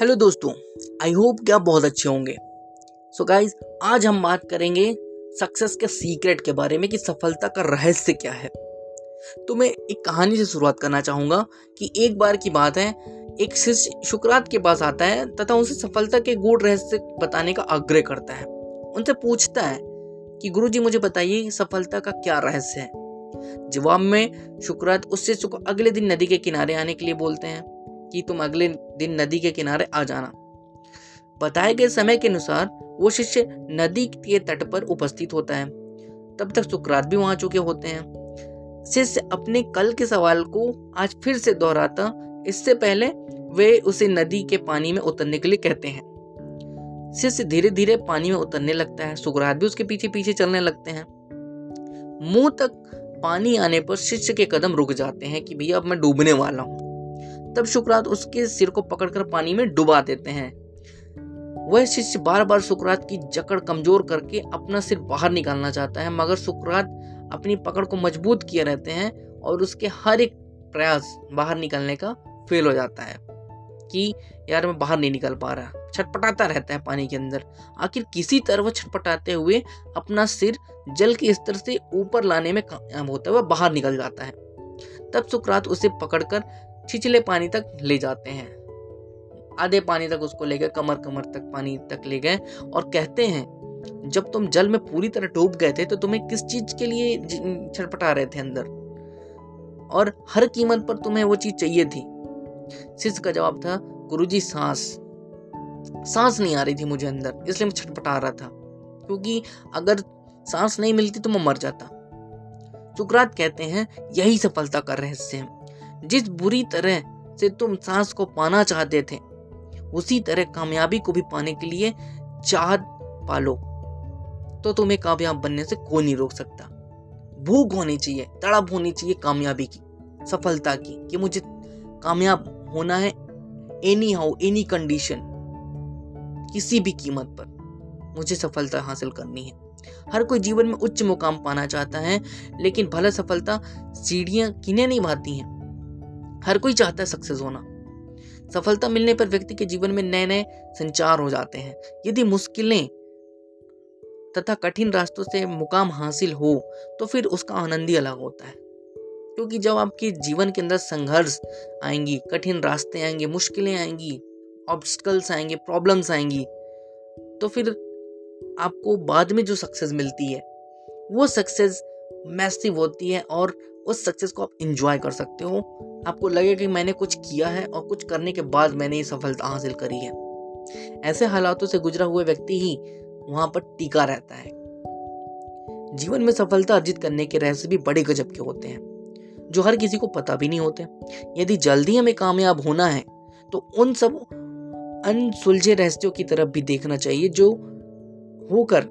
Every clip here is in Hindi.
हेलो दोस्तों आई होप कि आप बहुत अच्छे होंगे। सो so गाइज़ आज हम बात करेंगे सक्सेस के सीक्रेट के बारे में कि सफलता का रहस्य क्या है। तो मैं एक कहानी से शुरुआत करना चाहूँगा कि एक बार की बात है, एक शिष्य शुक्रात के पास आता है तथा उनसे सफलता के गूढ़ रहस्य बताने का आग्रह करता है। उनसे पूछता है कि गुरु जी मुझे बताइए सफलता का क्या रहस्य है? जवाब में शुक्रात उस शिष्य को अगले दिन नदी के किनारे आने के लिए बोलते हैं। कि तुम अगले दिन नदी के किनारे आ जाना। बताए गए समय के अनुसार वो शिष्य नदी के तट पर उपस्थित होता है। तब तक सुकरात भी वहाँ चुके होते हैं। शिष्य अपने कल के सवाल को आज फिर से दोहराता, इससे पहले वे उसे नदी के पानी में उतरने के लिए कहते हैं। शिष्य धीरे धीरे पानी में उतरने लगता है। सुकरात भी उसके पीछे पीछे चलने लगते हैं। मुँह तक पानी आने पर शिष्य के कदम रुक जाते हैं कि भैया अब मैं डूबने वाला हूँ। तब शुक्रात उसके सिर को पकड़कर पानी में डुबा देते हैं। वह शिष्य बार बार सुकरात की जकड़ कमज़ोर करके अपना सिर बाहर निकालना चाहता है, मगर सुकरात अपनी पकड़ को मज़बूत किए रहते हैं और उसके हर एक प्रयास बाहर निकलने का फेल हो जाता है कि, यार, मैं बाहर नहीं निकल पा रहा। छटपटाता रहता है पानी के अंदर। आखिर किसी तरह वह छटपटाते हुए अपना सिर जल के स्तर से ऊपर लाने में कामयाब होता है, वह बाहर निकल जाता है। तब सुकरात उसे पकड़कर छिछले पानी तक ले जाते हैं। आधे पानी तक उसको ले गए, कमर कमर तक पानी तक ले गए और कहते हैं, जब तुम जल में पूरी तरह डूब गए थे तो तुम्हें किस चीज़ के लिए छटपटा रहे थे अंदर? और हर कीमत पर तुम्हें वो चीज़ चाहिए थी। शिष्य का जवाब था गुरुजी सांस। सांस नहीं आ रही थी मुझे अंदर, इसलिए मैं छटपटा रहा था। क्योंकि अगर सांस नहीं मिलती तो मैं मर जाता। सुकरात कहते हैं, यही सफलता का रहस्य है जिस बुरी तरह से तुम सांस को पाना चाहते थे, उसी तरह कामयाबी को भी पाने के लिए चाह पालो। तो तुम्हें कामयाब बनने से कोई नहीं रोक सकता। भूख होनी चाहिए, तड़प होनी चाहिए कामयाबी की, सफलता की, कि मुझे कामयाब होना है एनी हाउ एनी कंडीशन किसी भी कीमत पर। मुझे सफलता हासिल करनी है। हर कोई जीवन में उच्च मुकाम पाना चाहता है, लेकिन भला सफलता सीढ़ियाँ, किने नहीं भाती हैं। हर कोई चाहता है सक्सेस होना। सफलता मिलने पर व्यक्ति के जीवन में नए नए संचार हो जाते हैं। यदि मुश्किलें तथा कठिन रास्तों से मुकाम हासिल हो तो फिर उसका आनंद ही अलग होता है। क्योंकि जब आपके जीवन के अंदर संघर्ष आएँगी, कठिन रास्ते आएँगे, मुश्किलें आएँगी ऑब्स्टिकल्स आएँगे प्रॉब्लम्स आएँगी तो फिर आपको बाद में जो सक्सेस मिलती है, वो सक्सेस मैसिव होती है और उस सक्सेस को आप इंजॉय कर सकते हो। आपको लगे कि मैंने कुछ किया है और कुछ करने के बाद मैंने ये सफलता हासिल करी है। ऐसे हालातों से गुजरा हुआ व्यक्ति ही वहाँ पर टीका रहता है। जीवन में सफलता अर्जित करने के रहस्य भी बड़े गजब के होते हैं, जो हर किसी को पता भी नहीं होते। यदि जल्दी हमें कामयाब होना है तो उन सब अनसुलझे रहस्यों की तरफ़ भी देखना चाहिए, जो होकर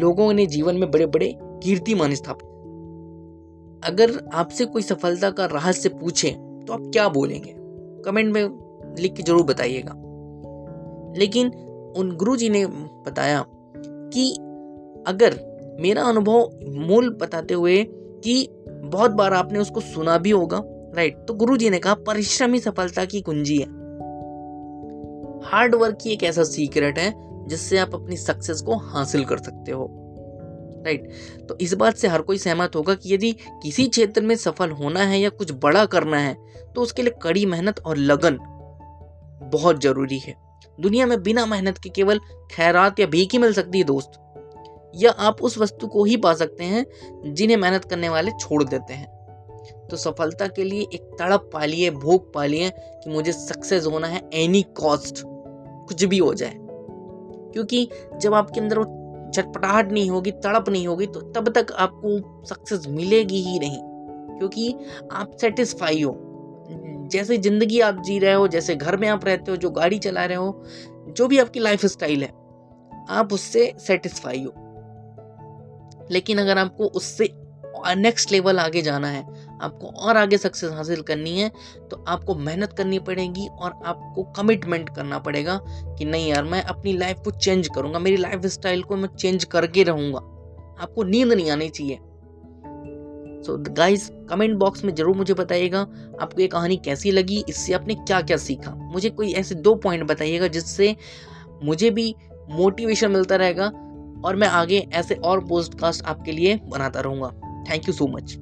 लोगों ने जीवन में बड़े बड़े कीर्तिमान स्थापित अगर आपसे कोई सफलता का रहस्य पूछे तो आप क्या बोलेंगे? कमेंट में लिख के ज़रूर बताइएगा। लेकिन उन गुरु जी ने बताया कि अगर मेरा अनुभव मूल बताते हुए कि बहुत बार आपने उसको सुना भी होगा राइट तो गुरु जी ने कहा, परिश्रम ही सफलता की कुंजी है। हार्ड वर्क की एक ऐसा सीक्रेट है जिससे आप अपनी सक्सेस को हासिल कर सकते हो। राइट तो इस बात से हर कोई सहमत होगा कि यदि किसी क्षेत्र में सफल होना है या कुछ बड़ा करना है तो उसके लिए कड़ी मेहनत और लगन बहुत ज़रूरी है। दुनिया में बिना मेहनत के केवल खैरात या भीख ही मिल सकती है, दोस्त। या आप उस वस्तु को ही पा सकते हैं, जिन्हें मेहनत करने वाले छोड़ देते हैं। तो सफलता के लिए एक तड़प पालिए भूख पालिए कि मुझे सक्सेस होना है एनी कॉस्ट कुछ भी हो जाए। क्योंकि जब आपके अंदर वो चटपटाहट नहीं होगी, तड़प नहीं होगी तो तब तक आपको सक्सेस मिलेगी ही नहीं। क्योंकि आप सेटिस्फाई हो। जैसे ज़िंदगी आप जी रहे हो, जैसे घर में आप रहते हो, जो गाड़ी चला रहे हो, जो भी आपकी लाइफ स्टाइल है, आप उससे सेटिस्फाई हो। लेकिन अगर आपको उससे नेक्स्ट लेवल आगे जाना है आपको और आगे सक्सेस हासिल करनी है तो आपको मेहनत करनी पड़ेगी और आपको कमिटमेंट करना पड़ेगा कि नहीं यार, मैं अपनी लाइफ को चेंज करूँगा, मेरी लाइफ स्टाइल को मैं चेंज करके रहूँगा। आपको नींद नहीं आनी चाहिए। सो गाइस कमेंट बॉक्स में ज़रूर मुझे बताइएगा, आपको ये कहानी कैसी लगी, इससे आपने क्या क्या सीखा? मुझे कोई ऐसे दो पॉइंट बताइएगा जिससे मुझे भी मोटिवेशन मिलता रहेगा और मैं आगे ऐसे और पोस्टकास्ट आपके लिए बनाता रहूँगा। Thank you so much